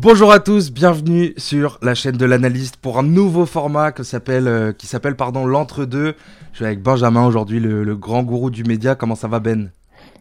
Bonjour à tous, bienvenue sur la chaîne de l'analyste pour un nouveau format euh, qui s'appelle pardon l'entre-deux. Je suis avec Benjamin aujourd'hui, le, le grand gourou du média. Comment ça va Ben?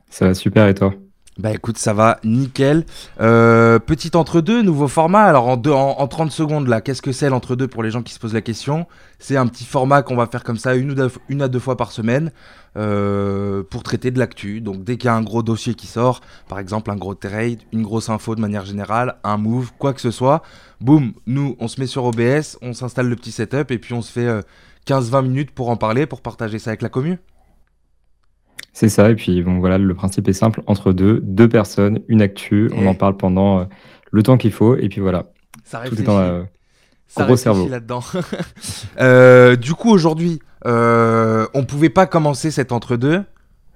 Ça va super et toi? Bah écoute, ça va nickel. Euh, petit entre-deux, nouveau format. Alors en, deux, en, en 30 secondes là, qu'est-ce que c'est l'entre-deux pour les gens qui se posent la question? C'est un petit format qu'on va faire comme ça une, à deux fois par semaine euh, pour traiter de l'actu. Donc dès qu'il y a un gros dossier qui sort, par exemple un gros trade, une grosse info de manière générale, un move, quoi que ce soit, boum, nous on se met sur OBS, on s'installe le petit setup et puis on se fait euh, 15-20 minutes pour en parler, pour partager ça avec la commune. C'est ça, et puis bon voilà, le principe est simple, entre deux, deux personnes, une actu, on en parle pendant euh, le temps qu'il faut, et puis voilà, Ça tout est dans la... Ça Gros cerveau. là-dedans. Euh, du coup, aujourd'hui, euh, on pouvait pas commencer cet entre-deux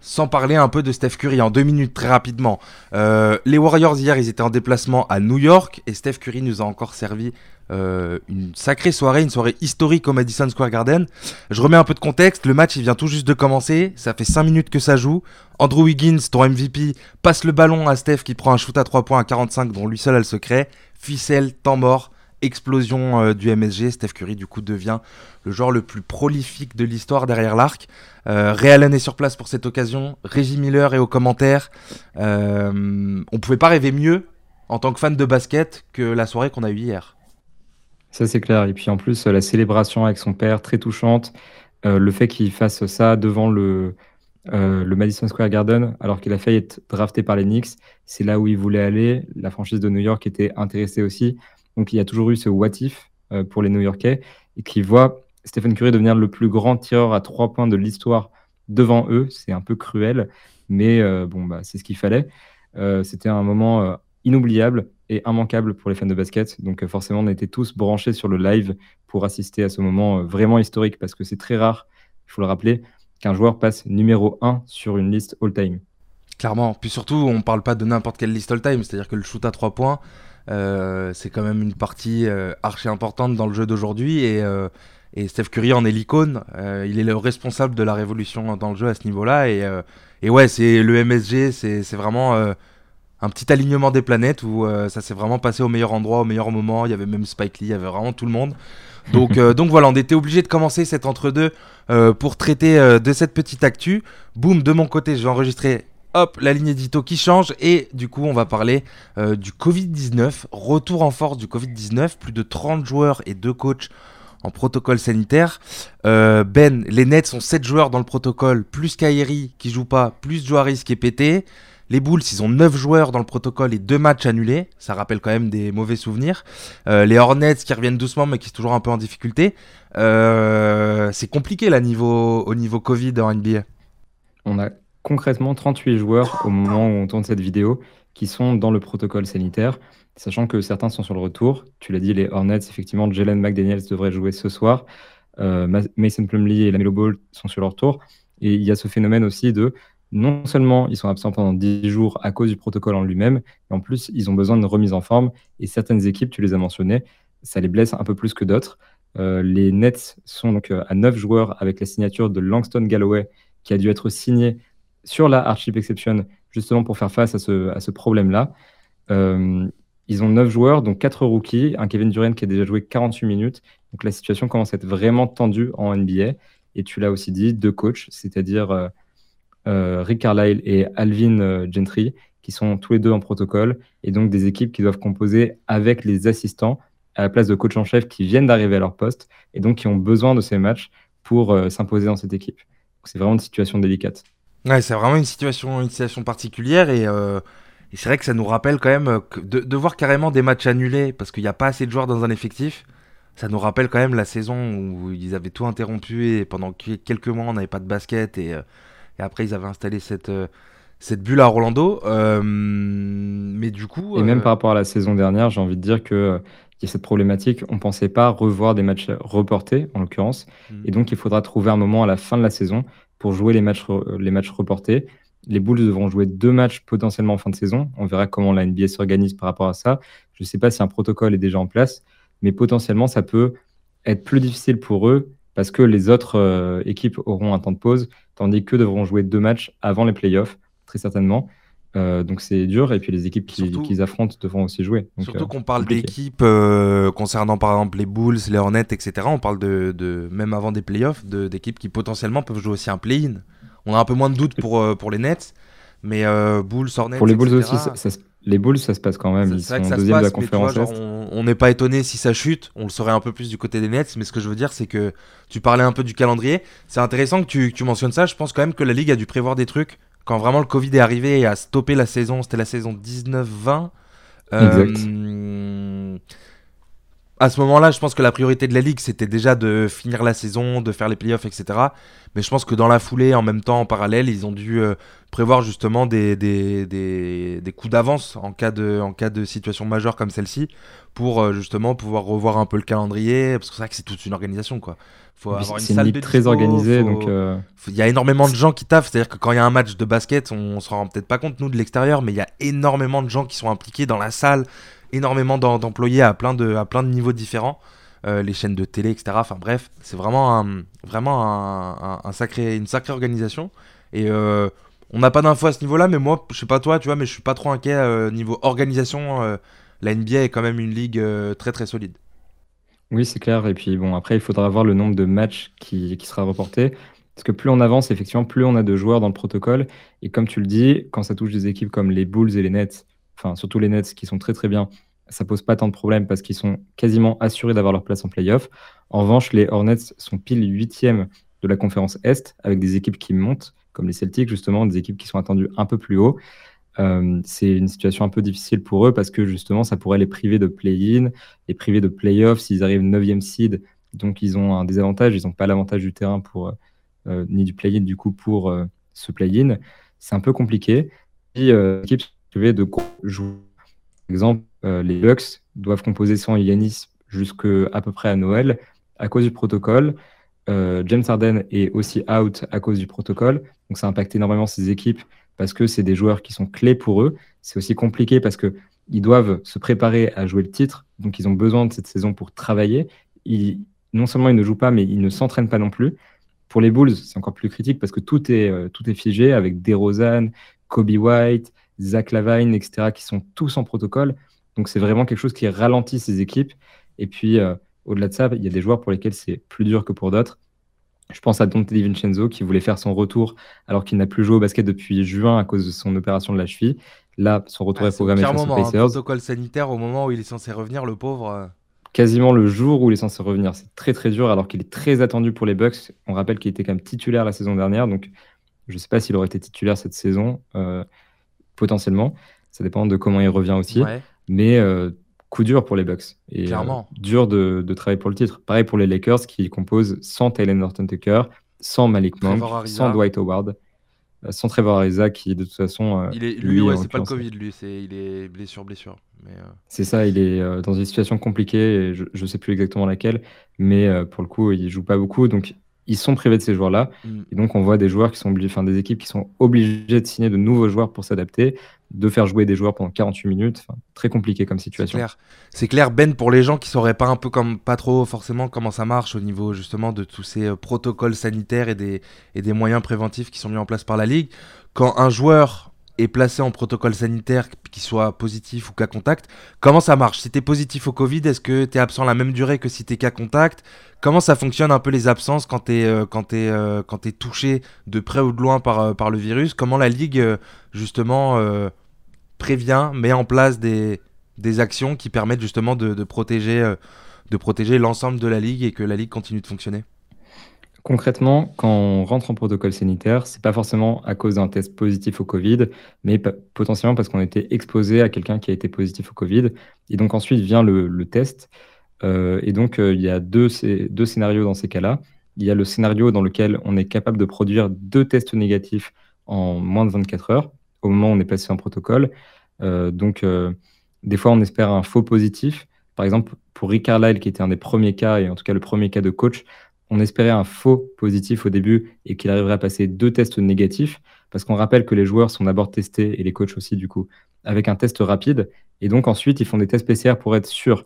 sans parler un peu de Steph Curry en deux minutes très rapidement. Euh, les Warriors hier, ils étaient en déplacement à New York et Steph Curry nous a encore servi euh, une sacrée soirée, une soirée historique au Madison Square Garden. Je remets un peu de contexte. Le match, il vient tout juste de commencer. Ça fait 5 minutes que ça joue. Andrew Wiggins, ton MVP, passe le ballon à Steph qui prend un shoot à 3 points à 45 dont lui seul a le secret. Ficelle, temps mort explosion euh, du MSG. Steph Curry, du coup, devient le joueur le plus prolifique de l'histoire derrière l'arc. Euh, Ray est sur place pour cette occasion. Reggie Miller est aux commentaires. Euh, on pouvait pas rêver mieux en tant que fan de basket que la soirée qu'on a eue hier. Ça c'est clair, et puis en plus, la célébration avec son père, très touchante, Euh, le fait qu'il fasse ça devant euh, le Madison Square Garden, alors qu'il a failli être drafté par les Knicks, c'est là où il voulait aller, la franchise de New York était intéressée aussi, donc il y a toujours eu ce what if euh, pour les New-Yorkais, et qui voit Stephen Curry devenir le plus grand tireur à trois points de l'histoire devant eux, c'est un peu cruel, mais euh, bon, bah, c'est ce qu'il fallait. Euh, C'était un moment inoubliable et immanquable pour les fans de basket. Donc forcément, on était tous branchés sur le live pour assister à ce moment vraiment historique parce que c'est très rare, il faut le rappeler, qu'un joueur passe numéro 1 sur une liste all-time. Clairement. Puis surtout, on parle pas de n'importe quelle liste all-time. C'est-à-dire que le shoot à 3 points, c'est quand même une partie euh, archi importante dans le jeu d'aujourd'hui. Et, euh, et Steph Curry en est l'icône. Euh, il est le responsable de la révolution dans le jeu à ce niveau-là. Et, euh, ouais, c'est le MSG, c'est vraiment euh, un petit alignement des planètes où euh, ça s'est vraiment passé au meilleur endroit, au meilleur moment. Il y avait même Spike Lee, il y avait vraiment tout le monde. Donc, euh, voilà, on était obligé de commencer cet entre-deux euh, pour traiter euh, de cette petite actu. Boum, de mon côté, je vais enregistrer hop, la ligne édito qui change et du coup on va parler euh, du Covid-19, retour en force du Covid-19, plus de 30 joueurs et deux coachs en protocole sanitaire. Euh, ben, les Nets sont 7 joueurs dans le protocole, plus Kyrie qui joue pas, plus Joe Harris qui est pété. Les Bulls, ils ont 9 joueurs dans le protocole et 2 matchs annulés. Ça rappelle quand même des mauvais souvenirs. Euh, les Hornets qui reviennent doucement mais qui sont toujours un peu en difficulté. Euh, c'est compliqué là niveau, au niveau Covid en NBA. On a concrètement 38 joueurs au moment où on tourne cette vidéo qui sont dans le protocole sanitaire, sachant que certains sont sur le retour. Tu l'as dit, les Hornets, effectivement, Jalen McDaniels devrait jouer ce soir. Euh, Ma- Mason Plumlee et Lamelo Ball sont sur leur retour. Et il y a ce phénomène aussi de non seulement ils sont absents pendant 10 jours à cause du protocole en lui-même, mais en plus ils ont besoin d'une remise en forme. Et certaines équipes, tu les as mentionnées, ça les blesse un peu plus que d'autres. Euh, les Nets sont donc euh, à 9 joueurs avec la signature de Langston Galloway qui a dû être signé sur la Hardship Exception justement pour faire face à ce, problème-là. Euh, ils ont 9 joueurs, donc 4 rookies, un Kevin Durant qui a déjà joué 48 minutes. Donc la situation commence à être vraiment tendue en NBA. Et tu l'as aussi dit, deux coachs, c'est-à-dire euh, euh, Rick Carlisle et Alvin Gentry, qui sont tous les deux en protocole, et donc des équipes qui doivent composer avec les assistants à la place de coach en chef qui viennent d'arriver à leur poste, et donc qui ont besoin de ces matchs pour s'imposer dans cette équipe. C'est vraiment une situation délicate. Ouais, c'est vraiment une situation, une situation particulière et, euh, et c'est vrai que ça nous rappelle quand même euh, de, de voir carrément des matchs annulés parce qu'il n'y a pas assez de joueurs dans un effectif. Ça nous rappelle quand même la saison où ils avaient tout interrompu et pendant que- quelques mois on n'avait pas de basket et, euh, et après ils avaient installé cette, cette bulle à Orlando. Euh, mais du coup, Et même euh, par rapport à la saison dernière, j'ai envie de dire que euh, il y a cette problématique. On ne pensait pas revoir des matchs reportés, en l'occurrence. Mhm. Et donc, il faudra trouver un moment à la fin de la saison pour jouer les matchs, re- les matchs reportés. Les Bulls devront jouer deux matchs potentiellement en fin de saison. On verra comment la NBA s'organise par rapport à ça. Je ne sais pas si un protocole est déjà en place, mais potentiellement, ça peut être plus difficile pour eux parce que les autres euh, équipes auront un temps de pause, tandis qu'eux devront jouer deux matchs avant les playoffs, très certainement. Euh, donc c'est dur, et puis les équipes qu'ils affrontent devront aussi jouer. surtout euh, qu'on parle d'équipes euh, concernant par exemple les Bulls, les Hornets, etc. On parle de, de même avant des playoffs, d'équipes qui potentiellement peuvent jouer aussi un play-in. On a un peu moins de doutes pour, pour les Nets, mais Bulls, Hornets. Pour les Bulls aussi, les Bulls, ça se passe quand même. Ils sont deuxième de la conférence On n'est pas étonné si ça chute. On le saurait un peu plus du côté des Nets. Mais ce que je veux dire, c'est que tu parlais un peu du calendrier. C'est intéressant que tu, que tu mentionnes ça. Je pense quand même que la Ligue a dû prévoir des trucs quand vraiment le Covid est arrivé et a stoppé la saison, c'était la saison 19-20. Euh, à ce moment-là, je pense que la priorité de la ligue, c'était déjà de finir la saison, de faire les playoffs, etc. Mais je pense que dans la foulée, en même temps, en parallèle, ils ont dû euh, prévoir justement des, des, des, coups d'avance en, cas de, en cas de situation majeure comme celle-ci, pour euh, justement pouvoir revoir un peu le calendrier, parce que c'est vrai que c'est toute une organisation, quoi. Faut avoir une salle très organisée, donc euh, il y a énormément de gens qui taffent. C'est-à-dire que quand il y a un match de basket, on, se rend peut-être pas compte nous de l'extérieur, mais il y a énormément de gens qui sont impliqués dans la salle, énormément d'employés à plein de à plein de niveaux différents. Euh, les chaînes de télé, etc. Enfin bref, c'est vraiment, un, vraiment un, sacré, une sacrée organisation. Et euh, on n'a pas d'infos à ce niveau-là, mais moi, je sais pas toi, tu vois, mais je suis pas trop inquiet niveau organisation. la NBA est quand même une ligue très très solide. Oui, c'est clair. Et puis bon, après, il faudra voir le nombre de matchs qui, sera reporté. Parce que plus on avance, effectivement, plus on a de joueurs dans le protocole. Et comme tu le dis, quand ça touche des équipes comme les Bulls et les Nets, surtout les Nets qui sont très très bien, ça pose pas tant de problèmes parce qu'ils sont quasiment assurés d'avoir leur place en playoff. En revanche, les Hornets sont pile huitièmes de la conférence Est avec des équipes qui montent, comme les Celtics justement, des équipes qui sont attendues un peu plus haut. Euh, c'est une situation un peu difficile pour eux parce que justement, ça pourrait les priver de play-in, les priver de play-off s'ils arrivent 9e seed. Donc, ils ont un désavantage, ils n'ont pas l'avantage du terrain pour, euh, ni du play-in du coup pour euh, ce play-in. C'est un peu compliqué. De jouer. Par exemple, les Bucks doivent composer sans Yanis jusqu'à peu près à Noël à cause du protocole. James Harden est aussi out à cause du protocole. Donc, ça impacte énormément ces équipes parce que c'est des joueurs qui sont clés pour eux. C'est aussi compliqué parce qu'ils doivent se préparer à jouer le titre, donc ils ont besoin de cette saison pour travailler. non seulement ils ne jouent pas, mais ils ne s'entraînent pas non plus. Pour les Bulls, c'est encore plus critique parce que tout est, euh, tout est figé avec DeRozan, Kobe White, Zach Lavine, etc., qui sont tous en protocole. Donc c'est vraiment quelque chose qui ralentit ces équipes. Et puis, euh, au-delà de ça, il y a des joueurs pour lesquels c'est plus dur que pour d'autres. Je pense à Dante DiVincenzo qui voulait faire son retour alors qu'il n'a plus joué au basket depuis juin à cause de son opération de la cheville. Là, son retour est programmé face aux Pacers. un protocole sanitaire au moment où il est censé revenir, le pauvre. Quasiment le jour où il est censé revenir. C'est très très dur alors qu'il est très attendu pour les Bucks. On rappelle qu'il était quand même titulaire la saison dernière, donc je ne sais pas s'il aurait été titulaire cette saison, euh, potentiellement. Ça dépend de comment il revient aussi. Mais euh, coup dur pour les Bucks. Et Clairement. Euh, dur de, travailler pour le titre. Pareil pour les Lakers qui composent sans Taylor Norton Tucker, sans Malik Monk, sans Dwight Howard, euh, sans Trevor Ariza qui de toute façon. Il est, lui, ouais, c'est pas le Covid, lui, c'est il est blessure, blessure. Mais C'est ça, il est dans une situation compliquée, et je ne sais plus exactement laquelle, mais pour le coup, il joue pas beaucoup, donc ils sont privés de ces joueurs-là. Mm. Et donc, on voit des joueurs qui sont obligés, enfin, des équipes qui sont obligées de signer de nouveaux joueurs pour s'adapter, de faire jouer des joueurs pendant 48 minutes. très compliqué comme situation. C'est clair. Ben, pour les gens qui sauraient pas un peu comme, pas trop forcément comment ça marche au niveau justement de tous ces euh, protocoles sanitaires et des, et des moyens préventifs qui sont mis en place par la Ligue, quand un joueur est placé en protocole sanitaire, qu'il soit positif ou cas contact, comment ça marche? Si tu es positif au Covid, est-ce que tu es absent la même durée que si tu es cas contact? Comment ça fonctionne un peu les absences quand tu es, euh, quand es, euh, quand touché de près ou de loin par, euh, par le virus? Comment la Ligue, justement, prévient, met en place des, des actions qui permettent justement de protéger, de protéger l'ensemble de la Ligue et que la Ligue continue de fonctionner? Concrètement, quand on rentre en protocole sanitaire, c'est pas forcément à cause d'un test positif au Covid, mais potentiellement parce qu'on été exposé à quelqu'un qui a été positif au Covid. Et donc ensuite vient le, test. Euh, et donc euh, il y a deux, deux scénarios dans ces cas-là. Il y a le scénario dans lequel on est capable de produire deux tests négatifs en moins de 24 heures, au moment où on est passé en protocole. Euh, donc des fois on espère un faux positif. Par exemple, pour Rick Carlisle, qui était un des premiers cas, et en tout cas le premier cas de coach, on espérait un faux positif au début et qu'il arriverait à passer deux tests négatifs, parce qu'on rappelle que les joueurs sont d'abord testés, et les coachs aussi du coup, avec un test rapide, et donc ensuite ils font des tests PCR pour être sûrs.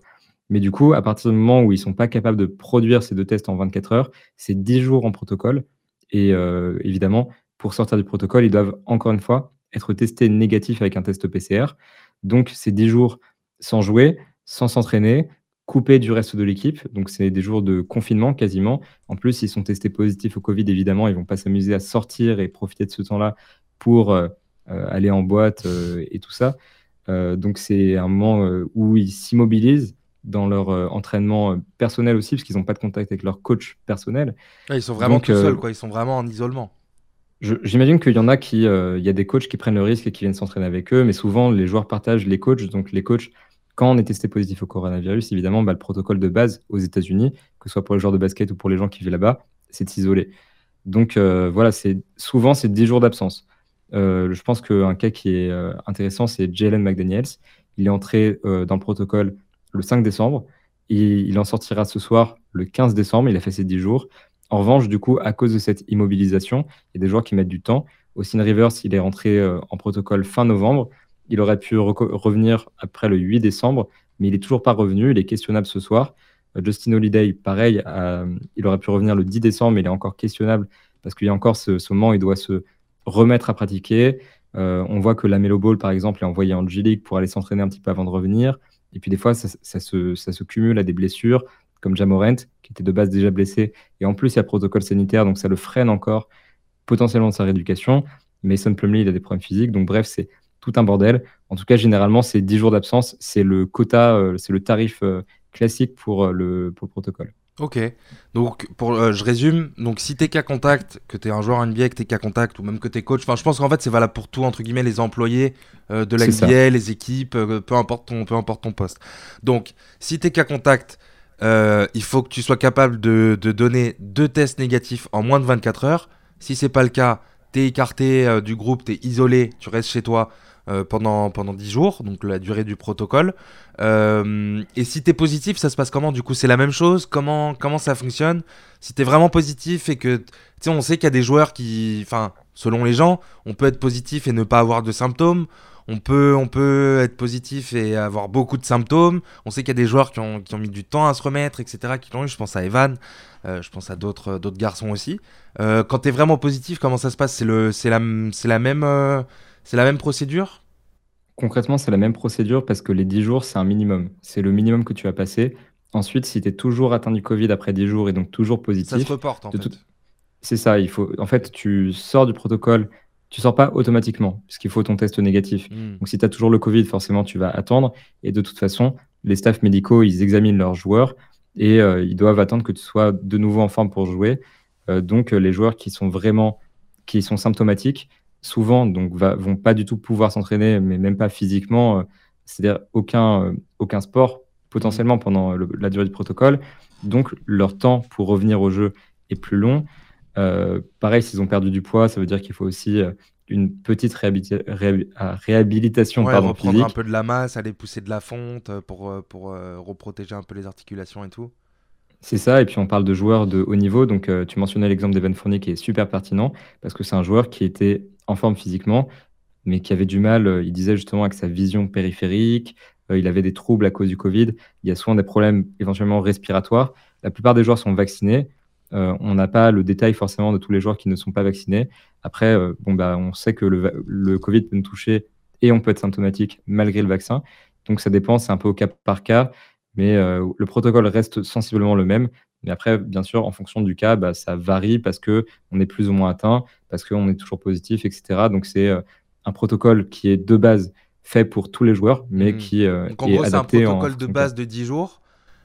Mais du coup, à partir du moment où ils ne sont pas capables de produire ces deux tests en 24 heures, c'est 10 jours en protocole, et euh, évidemment, pour sortir du protocole, ils doivent encore une fois être testé négatif avec un test PCR. Donc, c'est 10 jours sans jouer, sans s'entraîner, coupés du reste de l'équipe. Donc, c'est des jours de confinement quasiment. En plus, s'ils sont testés positifs au Covid, évidemment, ils vont pas s'amuser à sortir et profiter de ce temps-là pour euh, euh, aller en boîte euh, et tout ça. donc, c'est un moment où ils s'immobilisent dans leur entraînement personnel aussi, parce qu'ils n'ont pas de contact avec leur coach personnel. ils sont vraiment tout seuls, quoi. Ils sont vraiment en isolement. J'imagine qu'il y en a qui, il y a des coachs qui prennent le risque et qui viennent s'entraîner avec eux, mais souvent les joueurs partagent les coachs. Donc les coachs quand on est testé positif au coronavirus, évidemment, bah, le protocole de base aux États-Unis, que ce soit pour les joueurs de basket ou pour les gens qui vivent là-bas, c'est de. Donc euh, voilà, c'est souvent c'est 10 jours d'absence. Euh, je pense qu'un cas qui est euh, intéressant, c'est Jalen McDaniels. Il est entré dans le protocole le 5 décembre. Il en sortira ce soir le 15 décembre. Il a fait ses 10 jours. En revanche, du coup, à cause de cette immobilisation, il y a des joueurs qui mettent du temps. Austin Rivers, il est rentré en protocole fin novembre. Il aurait pu revenir après le 8 décembre, mais il n'est toujours pas revenu. Il est questionnable ce soir. Euh, Justin Holiday, pareil, euh, il aurait pu revenir le 10 décembre, mais il est encore questionnable parce qu'il y a encore ce, moment où il doit se remettre à pratiquer. Euh, on voit que la Ball, par exemple, est envoyé en G-League pour aller s'entraîner un petit peu avant de revenir. Et puis des fois, ça, se, ça, se, cumule à des blessures, comme Jamorent, qui était de base déjà blessé. Et en plus, il y a le protocole sanitaire, donc ça le freine encore potentiellement de sa rééducation. Mason Plumlee, il a des problèmes physiques. Donc bref, c'est tout un bordel. En tout cas, généralement, c'est 10 jours d'absence. C'est le quota, euh, c'est le tarif euh, classique pour, euh, le, protocole. Ok, donc pour, je résume, donc si t'es cas contact, que t'es un joueur NBA, que t'es cas contact, ou même que t'es coach, enfin je pense qu'en fait c'est valable pour tout, entre guillemets, les employés de la NBA, les équipes, peu, importe ton, peu importe ton poste. Donc si t'es cas contact, il faut que tu sois capable de, de, donner deux tests négatifs en moins de 24 heures. Si c'est pas le cas, t'es écarté du groupe, t'es isolé, tu restes chez toi, euh, pendant, pendant 10 jours, donc la durée du protocole. Euh, et si tu es positif, ça se passe comment? Du coup, c'est la même chose? Comment, comment ça fonctionne? Si tu es vraiment positif et que, tu sais, on sait qu'il y a des joueurs qui, enfin, selon les gens, on peut être positif et ne pas avoir de symptômes. On peut, on peut être positif et avoir beaucoup de symptômes. On sait qu'il y a des joueurs qui ont, qui ont mis du temps à se remettre, etc., qui l'ont eu. Je pense à Evan, euh, je pense à d'autres, garçons aussi. quand tu es vraiment positif, comment ça se passe? C'est, la, c'est la même c'est la même procédure? Concrètement, c'est la même procédure parce que les 10 jours, c'est un minimum. C'est le minimum que tu vas passer. Ensuite, si tu es toujours atteint du Covid après 10 jours et donc toujours positif. Ça se reporte en fait. C'est ça. Il faut... En fait, tu sors du protocole. Tu sors pas automatiquement puisqu'il faut ton test négatif. Hmm. Donc, si tu as toujours le Covid, forcément, tu vas attendre. Et de toute façon, les staffs médicaux, ils examinent leurs joueurs et euh, ils doivent attendre que tu sois de nouveau en forme pour jouer. Euh, donc, les joueurs qui sont vraiment qui sont symptomatiques, souvent donc vont pas du tout pouvoir s'entraîner, mais même pas physiquement. Euh, c'est-à-dire aucun, euh, aucun sport potentiellement pendant la durée du protocole. Donc leur temps pour revenir au jeu est plus long. Euh, pareil, s'ils ont perdu du poids, ça veut dire qu'il faut aussi une petite réhabilitation ouais, pardon, reprendre un peu de la masse, aller pousser de la fonte pour, pour reprotéger un peu les articulations et tout. C'est ça, et puis on parle de joueurs de haut niveau. Donc, tu mentionnais l'exemple d'Evan Fournier qui est super pertinent parce que c'est un joueur qui était en forme physiquement, mais qui avait du mal, euh, il disait justement, avec sa vision périphérique, euh, il avait des troubles à cause du Covid, il y a souvent des problèmes éventuellement respiratoires. La plupart des joueurs sont vaccinés. Euh, on n'a pas le détail forcément de tous les joueurs qui ne sont pas vaccinés. Après, bon, bah, on sait que le, Covid peut nous toucher et on peut être symptomatique malgré le vaccin. Donc ça dépend, c'est un peu au cas par cas, mais le protocole reste sensiblement le même. Mais après, bien sûr, en fonction du cas, bah, ça varie parce que on est plus ou moins atteint, parce qu'on est toujours positif, etc. Donc c'est euh, un protocole qui est de base fait pour tous les joueurs, mais mmh. qui euh, Donc, en gros, c'est un protocole de base de 10 jours.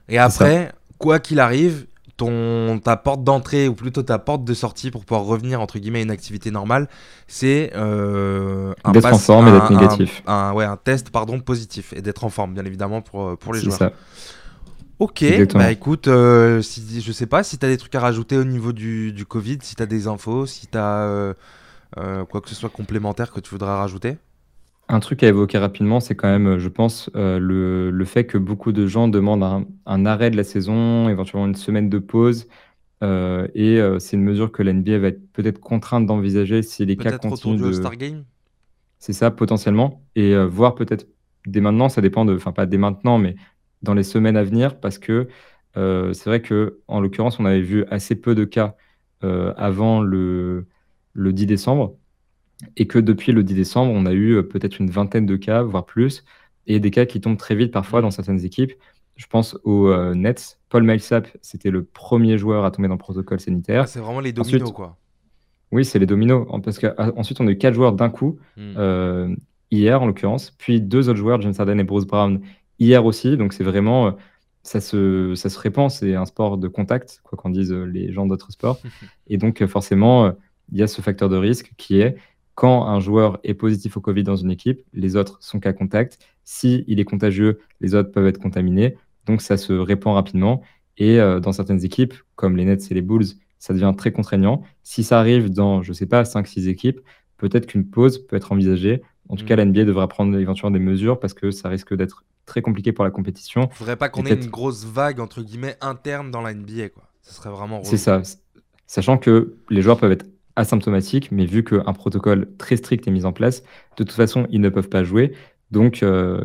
Et après, quoi qu'il arrive, ton, ta porte d'entrée, ou plutôt ta porte de sortie pour pouvoir revenir entre guillemets à une activité normale, c'est euh, un d'être en forme et d'être négatif. Un, ouais, un test pardon positif et d'être en forme, bien évidemment pour, euh, pour les joueurs. Ça. Ok, bah écoute, euh, si, je sais pas si tu as des trucs à rajouter au niveau du, du Covid, si tu as des infos, si tu as euh, quoi que ce soit complémentaire que tu voudrais rajouter. Un truc à évoquer rapidement, c'est quand même, je pense, le, le, fait que beaucoup de gens demandent un, un, arrêt de la saison, éventuellement une semaine de pause. et c'est une mesure que l'NBA va être peut-être contrainte d'envisager si les cas continuent. Peut-être C'est ça, potentiellement. Et voir peut-être dès maintenant, ça dépend de. Enfin, pas dès maintenant, mais dans les semaines à venir parce que euh, c'est vrai que en l'occurrence, on avait vu assez peu de cas euh, avant le, le 10 décembre. Et que depuis le 10 décembre, on a eu peut-être une vingtaine de cas, voire plus, et des cas qui tombent très vite parfois dans certaines équipes. Je pense aux Nets. Paul Millsap, c'était le premier joueur à tomber dans le protocole sanitaire. Ah, c'est vraiment les dominos, quoi. Oui, c'est les dominos. Parce qu'ensuite, on a eu quatre joueurs d'un coup, hmm. hier en l'occurrence, puis deux autres joueurs, James Harden et Bruce Brown, hier aussi. Donc c'est vraiment ça se, ça se répand, c'est un sport de contact, quoi qu'en disent euh, les gens d'autres sports. Et donc, euh, forcément, euh, il y a ce facteur de risque qui est quand un joueur est positif au Covid dans une équipe, les autres sont qu'à contact. Si il est contagieux, les autres peuvent être contaminés. Donc, ça se répand rapidement. Et dans certaines équipes, comme les Nets et les Bulls, ça devient très contraignant. Si ça arrive dans, je sais pas, 5-6 équipes, peut-être qu'une pause peut être envisagée. En tout cas, mmh. la devra prendre éventuellement des mesures parce que ça risque d'être très compliqué pour la compétition. Il faudrait pas qu'on ait une grosse vague entre guillemets interne dans la NBA quoi. Serait vraiment C'est ça. Sachant que les joueurs peuvent être asymptomatiques, mais vu qu'un protocole très strict est mis en place, de toute façon, ils ne peuvent pas jouer. Donc, euh,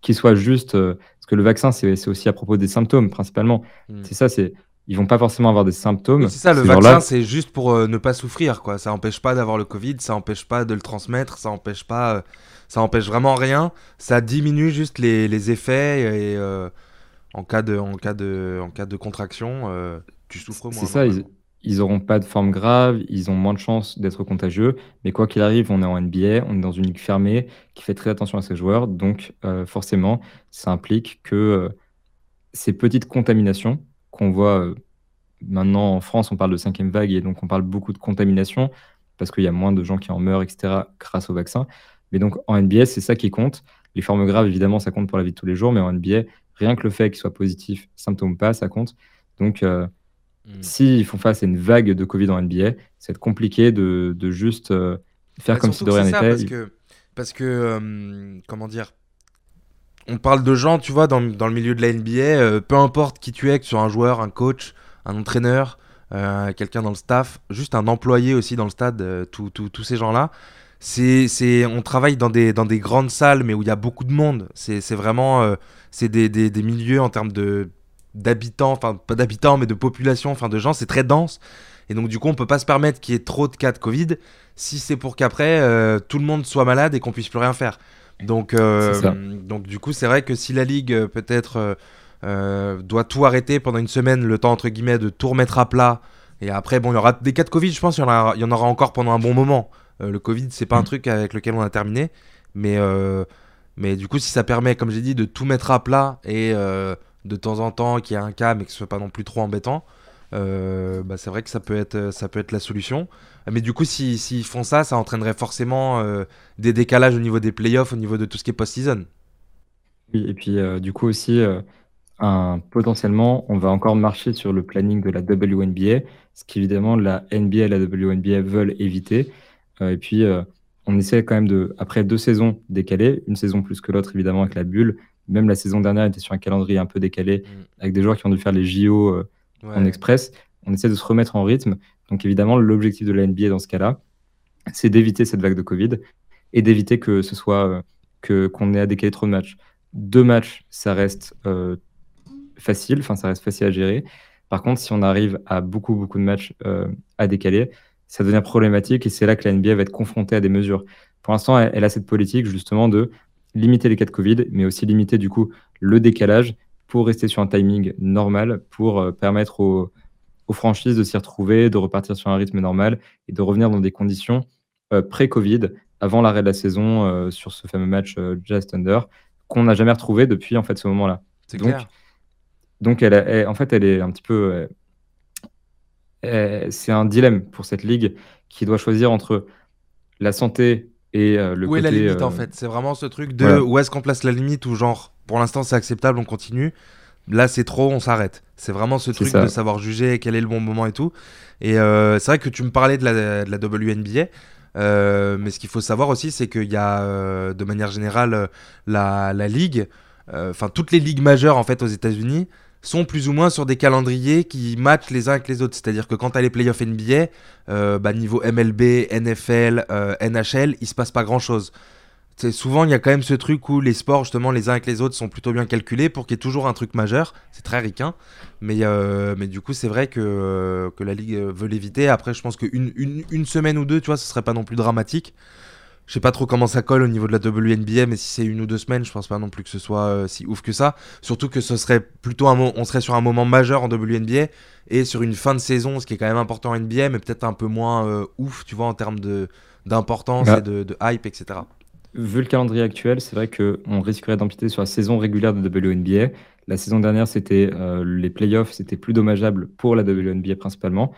qu'il soit juste. Euh, parce que le vaccin, c'est aussi à propos des symptômes, principalement. Hmm. C'est ça, c'est. Ils vont pas forcément avoir des symptômes. C'est ça, le vaccin, c'est juste pour euh, ne pas souffrir, quoi. Ça empêche pas d'avoir le Covid, ça empêche pas de le transmettre, ça empêche pas ça empêche vraiment rien. Ça diminue juste les, effets et euh, en, cas de, en, cas de, en cas de contraction, euh, tu souffres moins. C'est ça, ils, n'auront pas de forme grave, ils ont moins de chances d'être contagieux. Mais quoi qu'il arrive, on est en NBA, on est dans une ligue fermée qui fait très attention à ses joueurs. Donc, euh, forcément, ça implique que ces petites contaminations qu'on voit maintenant en France, on parle de cinquième vague et donc on parle beaucoup de contamination parce qu'il y a moins de gens qui en meurent, etc., grâce au vaccin. Mais donc en NBA, c'est ça qui compte. Les formes graves, évidemment, ça compte pour la vie de tous les jours, mais en NBA, rien que le fait qu'il soit positif, symptôme pas, ça compte. Donc, euh, hmm. s'ils font face à une vague de Covid en NBA, c'est compliqué de, juste euh, faire comme si de rien n'était. Parce que, parce que euh, comment dire, on parle de gens, tu vois, dans, dans le milieu de la NBA, peu importe qui tu es, que tu sois un joueur, un coach, un entraîneur, quelqu'un dans le staff, juste un employé aussi dans le stade, tous ces gens-là c'est, on travaille dans des, dans des grandes salles, mais où il y a beaucoup de monde. C'est, vraiment, euh, c'est des, des, des, milieux en termes de d'habitants, enfin pas d'habitants, mais de population, enfin de gens, c'est très dense. Et donc du coup, on peut pas se permettre qu'il y ait trop de cas de Covid si c'est pour qu'après euh, tout le monde soit malade et qu'on puisse plus rien faire. Donc, euh, donc du coup, c'est vrai que si la ligue peut-être doit tout arrêter pendant une semaine, le temps entre guillemets de tout remettre à plat. Et après, bon, il y aura des cas de Covid, je pense, il y, en il y en aura encore pendant un bon moment. Euh, le Covid, c'est pas un mm. truc avec lequel on a terminé, mais, euh, mais du coup, si ça permet, comme j'ai dit, de tout mettre à plat et euh, de temps en temps qu'il y ait un cas, mais que ce soit pas non plus trop embêtant, bah, c'est vrai que ça peut être, ça peut être la solution. Mais du coup, s'ils font ça, ça entraînerait forcément des décalages au niveau des playoffs, au niveau de tout ce qui est post-season. Oui, et puis du coup aussi, potentiellement, on va encore marcher sur le planning de la WNBA, ce qu'évidemment la NBA et la WNBA veulent éviter. Euh, et puis, euh, on essaie quand même de, après deux saisons décalées, une saison plus que l'autre évidemment avec la bulle, même la saison dernière était sur un calendrier un peu décalé, mm. avec des joueurs qui ont dû faire les JO euh, en express. On essaie de se remettre en rythme. Donc évidemment, l'objectif de la NBA dans ce cas-là, c'est d'éviter cette vague de Covid et d'éviter que ce soit que qu'on ait à décaler trop de matchs. Deux matchs, ça reste facile, enfin ça reste facile à gérer. Par contre, si on arrive à beaucoup beaucoup de matchs à décaler, ça devient problématique et c'est là que la NBA va être confrontée à des mesures. Pour l'instant, elle, a cette politique justement de limiter les cas de Covid, mais aussi limiter du coup le décalage pour rester sur un timing normal, pour euh, permettre aux, franchises de s'y retrouver, de repartir sur un rythme normal et de revenir dans des conditions euh, pré-Covid, avant l'arrêt de la saison euh, sur ce fameux match Jazz Thunder, qu'on n'a jamais retrouvé depuis en fait ce moment-là. Donc, donc elle, en fait, elle est un petit peu c'est un dilemme pour cette ligue qui doit choisir entre la santé et euh, le où est la limite en euh, fait? C'est vraiment ce truc de où est-ce qu'on place la limite ou genre pour l'instant c'est acceptable, on continue. Là c'est trop, on s'arrête. C'est vraiment ce truc de savoir juger quel est le bon moment et tout. Et c'est vrai que tu me parlais de la, de la WNBA. mais ce qu'il faut savoir aussi, c'est qu'il y a de manière générale la, la ligue, enfin toutes les ligues majeures en fait aux États-Unis sont plus ou moins sur des calendriers qui matchent les uns avec les autres. C'est-à-dire que quand tu as les playoffs NBA, euh, niveau MLB, NFL, euh, NHL, il se passe pas grand-chose. souvent il y a quand même ce truc où les sports justement les uns avec les autres sont plutôt bien calculés pour qu'il y ait toujours un truc majeur. C'est très ricain, mais euh, mais du coup c'est vrai que que la ligue veut l'éviter. Après je pense qu'une une, une semaine ou deux, tu vois, ce serait pas non plus dramatique. Je sais pas trop comment ça colle au niveau de la WNBA, mais si c'est une ou deux semaines, je pense pas non plus que ce soit euh, si ouf que ça. Surtout que ce serait plutôt un on serait sur un moment majeur en WNBA et sur une fin de saison, ce qui est quand même important en NBA, mais peut-être un peu moins euh, ouf, tu vois, en termes d'importance bah. et de, de, hype, etc vu le calendrier actuel, c'est vrai qu'on risquerait d'empiéter sur la saison régulière de WNBA. La saison dernière, c'était euh, les playoffs, c'était plus dommageable pour la WNBA principalement.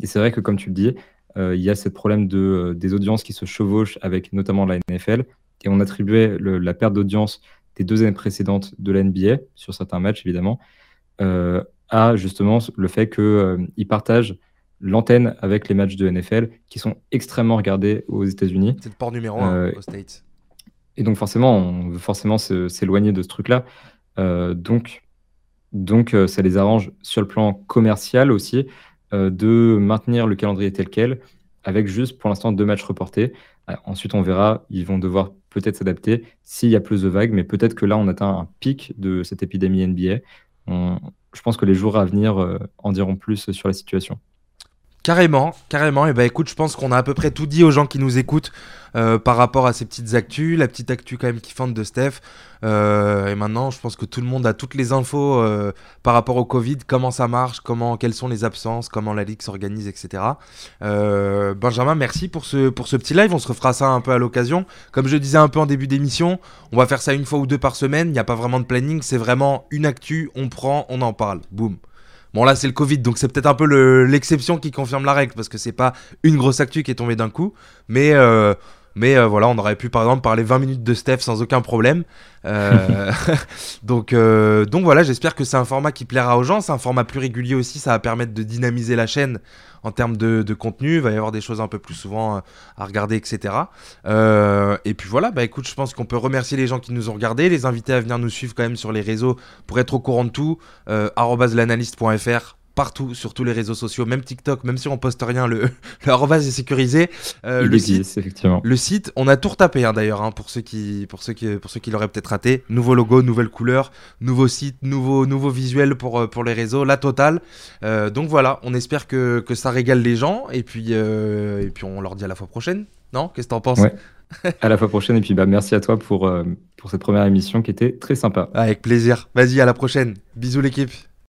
Et c'est vrai que, comme tu le dis, il y a ce problème de, euh, des audiences qui se chevauchent avec notamment la NFL. Et on attribuait la perte d'audience des deux années précédentes de la NBA, sur certains matchs évidemment, à justement le fait qu'ils partagent l'antenne avec les matchs de NFL qui sont extrêmement regardés aux États-Unis. C'est le port numéro un aux States. Et donc forcément, on veut forcément s'éloigner de ce truc-là. Euh, donc, donc euh, ça les arrange sur le plan commercial aussi euh, de maintenir le calendrier tel quel, avec juste pour l'instant deux matchs reportés. ensuite, on verra, ils vont devoir peut-être s'adapter s'il y a plus de vagues, mais peut-être que là, on atteint un pic de cette épidémie NBA. je pense que les jours à venir en diront plus sur la situation. Carrément, carrément. Et bah écoute, je pense qu'on a à peu près tout dit aux gens qui nous écoutent euh, par rapport à ces petites actus, la petite actu quand même kiffante de Steph. Euh, et maintenant, je pense que tout le monde a toutes les infos euh, par rapport au Covid, comment ça marche, comment, quelles sont les absences, comment la ligue s'organise, etc. Benjamin, merci pour ce, pour ce petit live. On se refera ça un peu à l'occasion. Comme je disais un peu en début d'émission, on va faire ça une fois ou deux par semaine. Il n'y a pas vraiment de planning, c'est vraiment une actu, on prend, on en parle. Boum. Bon là c'est le Covid, donc c'est peut-être un peu l'exception qui confirme la règle, parce que c'est pas une grosse actu qui est tombée d'un coup, mais euh, mais euh, voilà, on aurait pu par exemple parler 20 minutes de Steph sans aucun problème. Euh, donc, euh, donc voilà, j'espère que c'est un format qui plaira aux gens. C'est un format plus régulier aussi, ça va permettre de dynamiser la chaîne en termes de, contenu. Il va y avoir des choses un peu plus souvent à regarder, etc. et puis voilà, bah écoute, je pense qu'on peut remercier les gens qui nous ont regardés, les inviter à venir nous suivre quand même sur les réseaux pour être au courant de tout. Partout sur tous les réseaux sociaux, même TikTok, même si on poste rien, le, le est sécurisé. Euh, le site, effectivement. Le site, on a tout retapé hein, d'ailleurs hein, pour ceux qui pour ceux qui pour ceux qui l'auraient peut-être raté. Nouveau logo, nouvelle couleur, nouveau site, nouveau nouveau visuel pour euh, pour les réseaux, la totale. Euh, donc voilà, on espère que, que ça régale les gens et puis et puis on leur dit à la fois prochaine. Non, qu'est-ce que t'en penses? À la fois prochaine et puis bah merci à toi pour pour cette première émission qui était très sympa. Avec plaisir. Vas-y, à la prochaine. Bisous l'équipe.